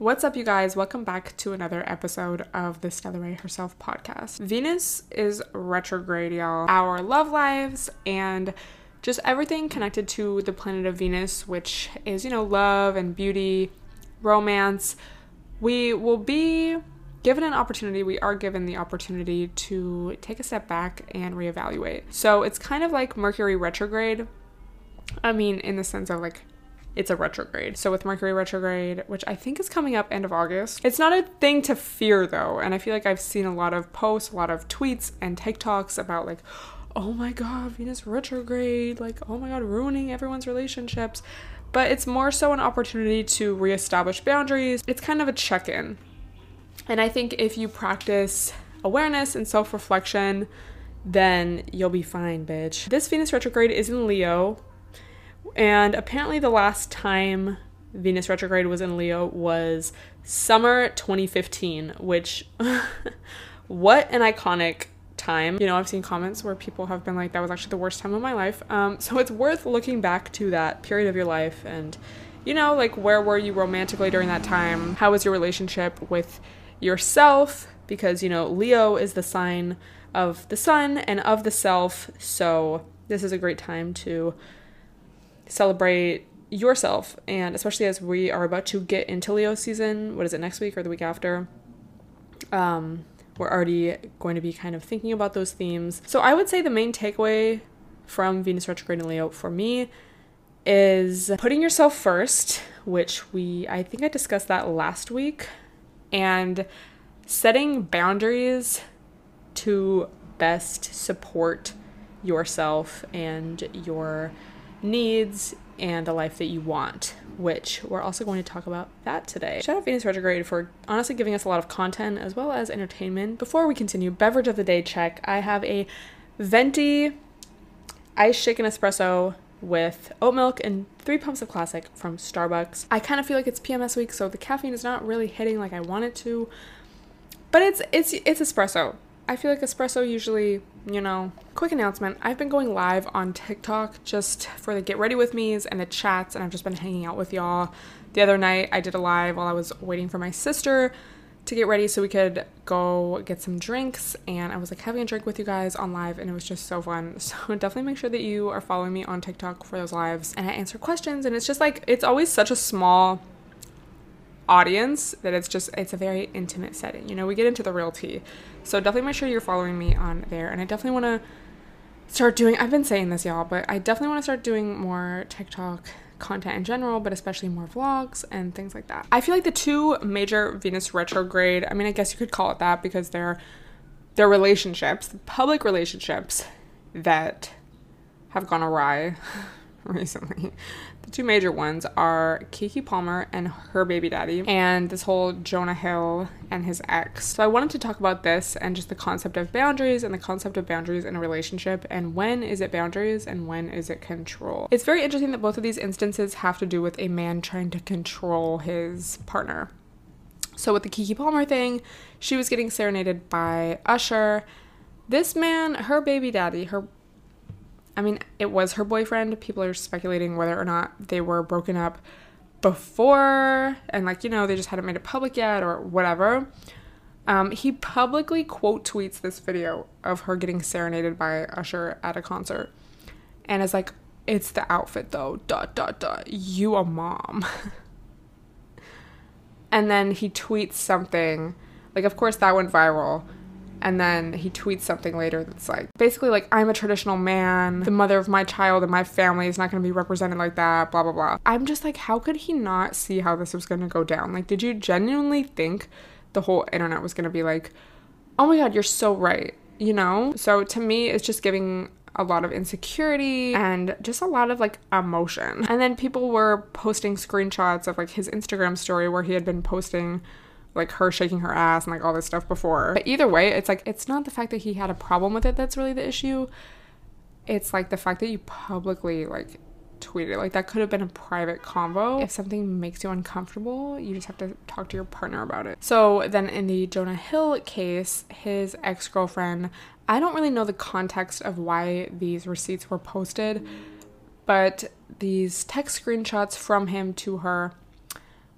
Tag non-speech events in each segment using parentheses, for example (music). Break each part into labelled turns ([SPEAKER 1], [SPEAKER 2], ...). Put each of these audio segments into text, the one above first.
[SPEAKER 1] What's up, you guys? Welcome back to another episode of the Stella Rae Herself podcast. Venus is retrograde, y'all. Our love lives and just everything connected to the planet of Venus, which is, you know, love and beauty, romance. We will be given an opportunity, we are given the opportunity to take a step back and reevaluate. So it's kind of like Mercury retrograde. I mean, in the sense of like it's a retrograde. So with Mercury retrograde, which I think is coming up end of August, it's not a thing to fear though. And I feel like I've seen a lot of posts, a lot of tweets and TikToks about like, oh my god, Venus retrograde, like, oh my god, ruining everyone's relationships. But it's more so an opportunity to reestablish boundaries. It's kind of a check in. And I think if you practice awareness and self reflection, then you'll be fine, bitch. This Venus retrograde is in Leo, and apparently, the last time Venus retrograde was in Leo was summer 2015, which, (laughs) what an iconic time. You know, I've seen comments where people have been like, that was actually the worst time of my life. Um, so it's worth looking back to that period of your life and, you know, like where were you romantically during that time? How was your relationship with yourself? Because, you know, Leo is the sign of the sun and of the self. So this is a great time to celebrate yourself and especially as we are about to get into leo season what is it next week or the week after um we're already going to be kind of thinking about those themes. So i would say the main takeaway from venus retrograde in leo for me is putting yourself first which we i think i discussed that last week and setting boundaries to best support yourself and your needs and the life that you want, which we're also going to talk about that today. Shout out Venus Retrograde for honestly giving us a lot of content as well as entertainment. Before we continue, beverage of the day check. I have a venti ice shaken espresso with oat milk and three pumps of classic from Starbucks. I kind of feel like it's PMS week, so the caffeine is not really hitting like I want it to. But it's it's it's espresso. I feel like espresso usually, you know, quick announcement. I've been going live on TikTok just for the get ready with me's and the chats, and I've just been hanging out with y'all. The other night, I did a live while I was waiting for my sister to get ready so we could go get some drinks and I was like having a drink with you guys on live and it was just so fun. (laughs) So definitely make sure that you are following me on TikTok for those lives and I answer questions and it's just like it's always such a small audience that it's just it's a very intimate setting. You know, we get into the real tea. So definitely make sure you're following me on there. And I definitely want to start doing I've been saying this y'all, but I definitely want to start doing more TikTok content in general, but especially more vlogs and things like that. I feel like the two major Venus retrograde, I mean, I guess you could call it that because they're they're relationships, public relationships that have gone awry (laughs) recently. Two major ones are Keke Palmer and her baby daddy, and this whole Jonah Hill and his ex. So I wanted to talk about this and just the concept of boundaries and the concept of boundaries in a relationship and when is it boundaries and when is it control. It's very interesting that both of these instances have to do with a man trying to control his partner. So with the Keke Palmer thing, she was getting serenaded by Usher. This man, her baby daddy, her I mean, it was her boyfriend. People are speculating whether or not they were broken up before and, like, you know, they just hadn't made it public yet or whatever. Um, he publicly quote tweets this video of her getting serenaded by Usher at a concert. And it's like, it's the outfit though, dot, dot, dot. You a mom. (laughs) and then he tweets something. Like, of course, that went viral and then he tweets something later that's like basically like I'm a traditional man, the mother of my child and my family is not going to be represented like that, blah blah blah. I'm just like how could he not see how this was going to go down? Like did you genuinely think the whole internet was going to be like, "Oh my god, you're so right." You know? So to me it's just giving a lot of insecurity and just a lot of like emotion. And then people were posting screenshots of like his Instagram story where he had been posting like her shaking her ass and like all this stuff before. But either way, it's like it's not the fact that he had a problem with it that's really the issue. It's like the fact that you publicly like tweeted like that could have been a private convo. If something makes you uncomfortable, you just have to talk to your partner about it. So then in the Jonah Hill case, his ex-girlfriend, I don't really know the context of why these receipts were posted, but these text screenshots from him to her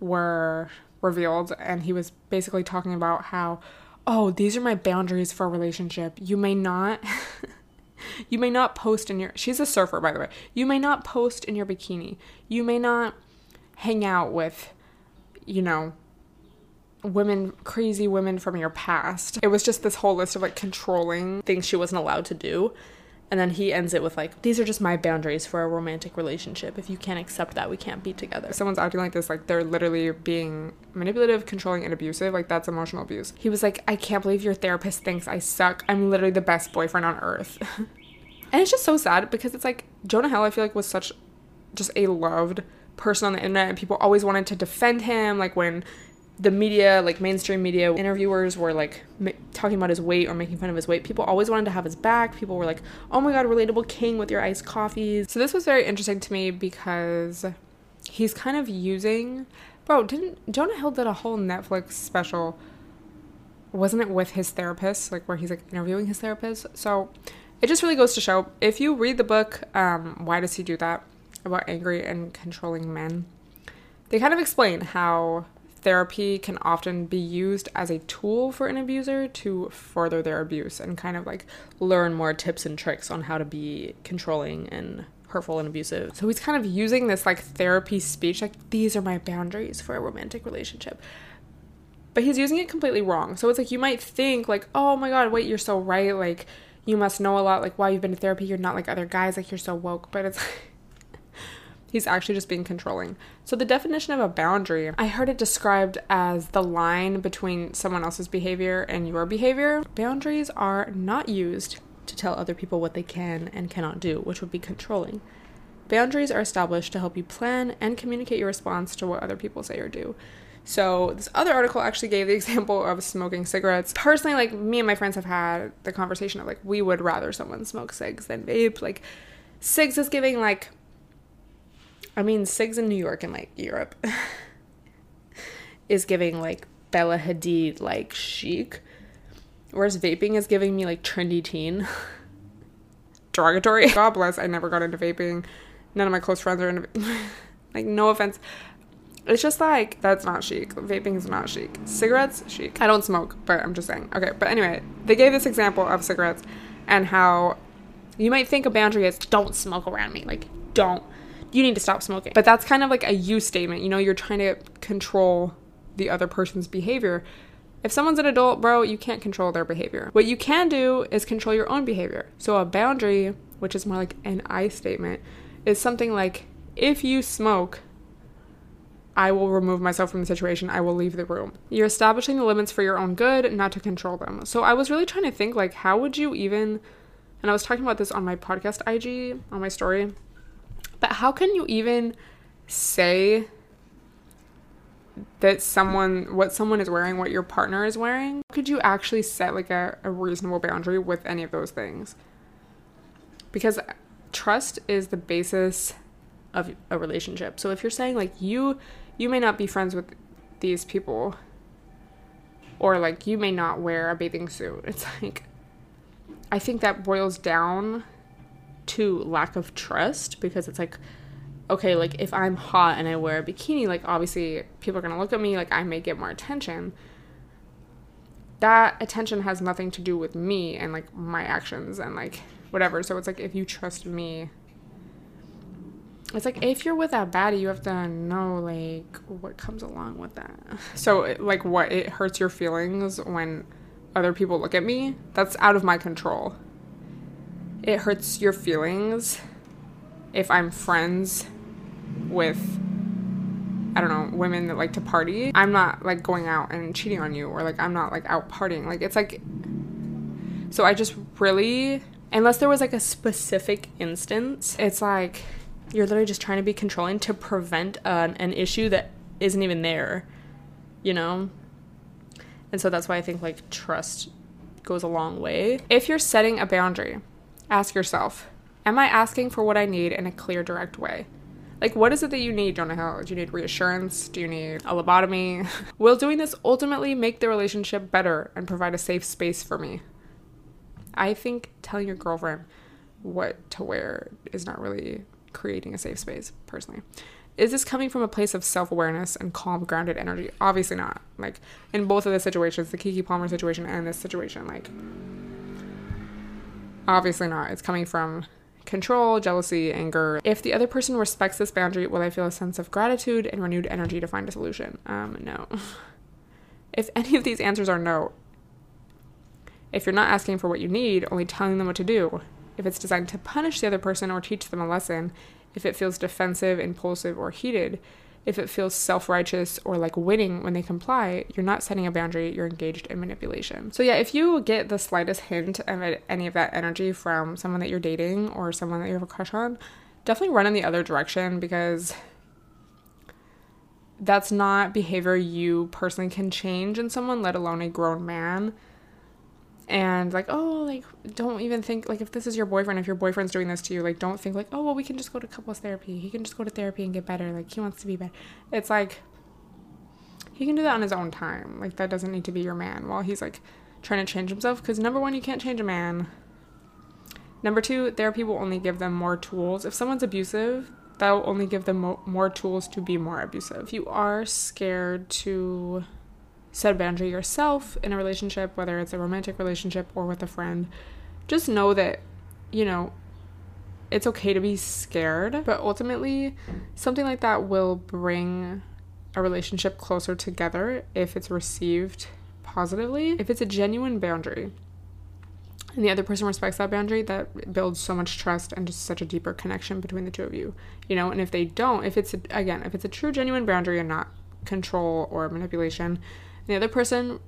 [SPEAKER 1] were revealed, and he was basically talking about how, oh, these are my boundaries for a relationship. You may not. (laughs) you may not post in your she's a surfer by the way you may not post in your bikini you may not hang out with you know women crazy women from your past it was just this whole list of like controlling things she wasn't allowed to do and then he ends it with like these are just my boundaries for a romantic relationship. If you can't accept that we can't be together. If someone's acting like this like they're literally being manipulative controlling and abusive like that's emotional abuse. He was like i can't believe your therapist thinks i suck. I'm literally the best boyfriend on earth. (laughs) And it's just so sad because it's like jonah hill i feel like was such just a loved person on the internet and people always wanted to defend him like when the media, like mainstream media, interviewers were like talking about his weight or making fun of his weight. People always wanted to have his back. People were like, oh my god, relatable king with your iced coffees. So this was very interesting to me because he's kind of using. Bro, didn't Jonah Hill did a whole Netflix special? Wasn't it with his therapist, like where he's like interviewing his therapist? So it just really goes to show if you read the book, um, Why Does He Do That? about angry and controlling men, they kind of explain how therapy can often be used as a tool for an abuser to further their abuse and kind of like learn more tips and tricks on how to be controlling and hurtful and abusive. So he's kind of using this like therapy speech, like, these are my boundaries for a romantic relationship. But he's using it completely wrong. So it's like you might think, like, oh my god, wait, you're so right. Like, you must know a lot. Like, while you've been to therapy, you're not like other guys. Like, you're so woke. But it's (laughs) He's actually just being controlling. So, the definition of a boundary, I heard it described as the line between someone else's behavior and your behavior. Boundaries are not used to tell other people what they can and cannot do, which would be controlling. Boundaries are established to help you plan and communicate your response to what other people say or do. So this other article actually gave the (laughs) example of smoking cigarettes. Personally, like me and my friends have had the conversation of like we would rather someone smoke cigs than vape. Like cigs is giving like I mean, SIGs in New York and like Europe is giving like Bella Hadid like chic, whereas vaping is giving me like trendy teen. Derogatory. God bless, I never got into vaping. None of my close friends are into (laughs) like no offense. It's just like that's not chic. Vaping is not chic. Cigarettes, chic. I don't smoke, but I'm just saying. Okay, but anyway, they gave this example of cigarettes and how you might think a boundary is don't smoke around me. Like, don't you need to stop smoking. But that's kind of like a you statement. You know, you're trying to control the other person's behavior. If someone's an adult, bro, you can't control their behavior. What you can do is control your own behavior. So a boundary, which is more like an I statement, is something like if you smoke, I will remove myself from the situation. I will leave the room. You're establishing the limits for your own good, not to control them. So I was really trying to think like how would you even and I was talking about this on my podcast IG, on my story. But how can you even say that someone what someone is wearing, what your partner is wearing? Could you actually set like a, a reasonable boundary with any of those things? Because trust is the basis of a relationship. So if you're saying like you you may not be friends with these people or like you may not wear a bathing suit. It's like I think that boils down to lack of trust because it's like okay like if i'm hot and i wear a bikini like obviously people are going to look at me like i may get more attention. That attention has nothing to do with me and like my actions and like whatever. So it's like if you trust me it's like if you're with that baddie you have to know like what comes along with that. So like what it hurts your feelings when other people look at me? That's out of my control it hurts your feelings if I'm friends with I don't know, women that like to party. I'm not like going out and cheating on you or like I'm not like out partying. Like it's like so I just really unless there was like a specific instance, it's like you're literally just trying to be controlling to prevent an, an issue that isn't even there, you know? And so that's why I think like trust goes a long way. If you're setting a boundary, Ask yourself Am I asking for what I need in a clear, direct way? Like, what is it that you need, Jonah Hill? Do you need reassurance? Do you need a lobotomy? (laughs) Will doing this ultimately make the relationship better and provide a safe space for me? I think telling your girlfriend what to wear is not really creating a safe space, personally. is this coming from a place of self awareness and calm, grounded energy? Obviously not. Like in both of the situations, the Keke Palmer situation and this situation, like obviously not. It's coming from control, jealousy, anger. If the other person respects this boundary, will I feel a sense of gratitude and renewed energy to find a solution? Um, no. (laughs) if any of these answers are no, if you're not asking for what you need, only telling them what to do, if it's designed to punish the other person or teach them a lesson, if it feels defensive, impulsive, or heated, if it feels self righteous or like winning when they comply, you're not setting a boundary, you're engaged in manipulation. So, yeah, if you get the slightest hint of any of that energy from someone that you're dating or someone that you have a crush on, definitely run in the other direction because that's not behavior you personally can change in someone, let alone a grown man and like oh like don't even think like if this is your boyfriend if your boyfriend's doing this to you like don't think like oh well we can just go to couples therapy. He can just go to therapy and get better. Like he wants to be better. It's like he can do that on his own time. Like that doesn't need to be your man while he's like trying to change himself. Because number one you can't change a man. Number two therapy will only give them more tools. If someone's abusive that will only give them mo- more tools to be more abusive. If you are scared to set a boundary yourself in a relationship, whether it's a romantic relationship or with a friend, just know that, you know, it's okay to be scared, but ultimately, something like that will bring a relationship closer together if it's received positively. If it's a genuine boundary and the other person respects that boundary, that builds so much trust and just such a deeper connection between the two of you, you know. And if they don't, if it's a, again, if it's a true, genuine boundary and not control or manipulation, the other person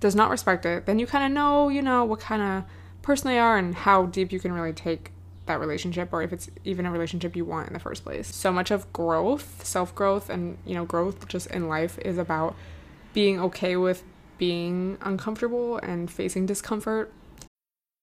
[SPEAKER 1] does not respect it, then you kind of know, you know, what kind of person they are and how deep you can really take that relationship or if it's even a relationship you want in the first place. So much of growth, self-growth and, you know, growth just in life is about being okay with being uncomfortable and facing discomfort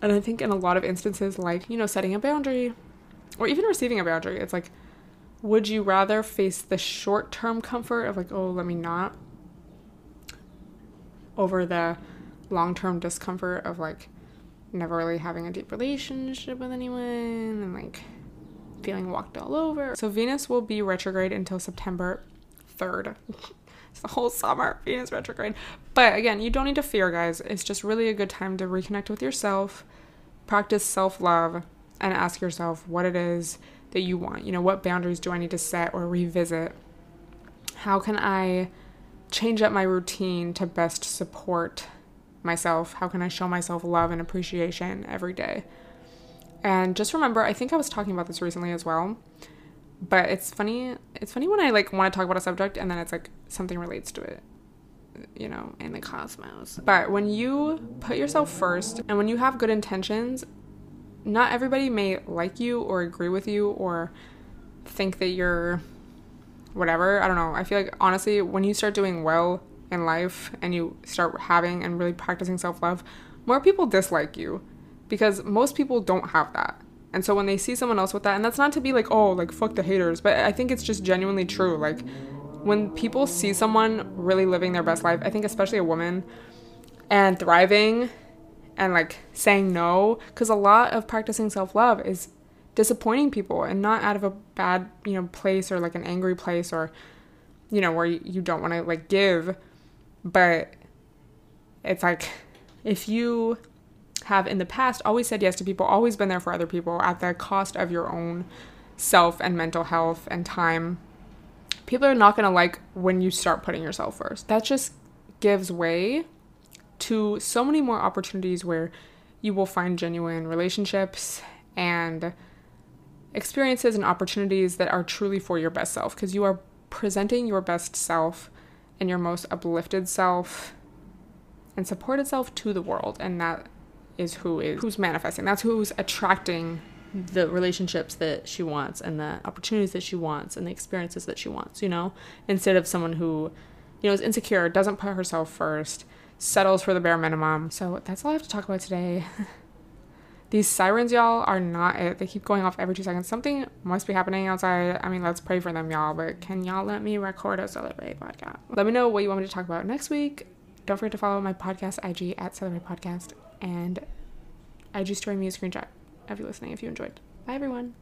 [SPEAKER 1] And I think in a lot of instances, like, you know, setting a boundary or even receiving a boundary, it's like, would you rather face the short term comfort of, like, oh, let me not, over the long term discomfort of, like, never really having a deep relationship with anyone and, like, feeling walked all over? So Venus will be retrograde until September 3rd. (laughs) (laughs) the whole summer, Venus retrograde. But again, you don't need to fear, guys. It's just really a good time to reconnect with yourself, practice self love, and ask yourself what it is that you want. You know, what boundaries do I need to set or revisit? How can I change up my routine to best support myself? How can I show myself love and appreciation every day? And just remember, I think I was talking about this recently as well but it's funny it's funny when i like want to talk about a subject and then it's like something relates to it you know in the cosmos. But when you put yourself first and when you have good intentions not everybody may like you or agree with you or think that you're whatever. I don't know. I feel like honestly when you start doing well in life and you start having and really practicing self-love more people dislike you because most people don't have that and so when they see someone else with that, and that's not to be like, oh, like fuck the haters, but I think it's just genuinely true. Like when people see someone really living their best life, I think especially a woman, and thriving and like saying no, because a lot of practicing self love is disappointing people and not out of a bad, you know, place or like an angry place or, you know, where you don't want to like give. But it's like if you have in the past always said yes to people, always been there for other people at the cost of your own self and mental health and time, people are not going to like when you start putting yourself first. That just gives way to so many more opportunities where you will find genuine relationships and experiences and opportunities that are truly for your best self because you are presenting your best self and your most uplifted self and supported self to the world and that is who is who's manifesting. That's who's attracting the relationships that she wants and the opportunities that she wants and the experiences that she wants, you know, instead of someone who, you know, is insecure, doesn't put herself first, settles for the bare minimum. So that's all I have to talk about today. (laughs) These sirens, y'all, are not it. They keep going off every two seconds. Something must be happening outside. I mean, let's pray for them, y'all. But can y'all let me record a Stella Rae podcast? Let me know what you want me to talk about next week. Don't forget to follow my podcast IG at Stella Rae Podcast and I IG story me a screenshot of you listening if you enjoyed. Bye, everyone.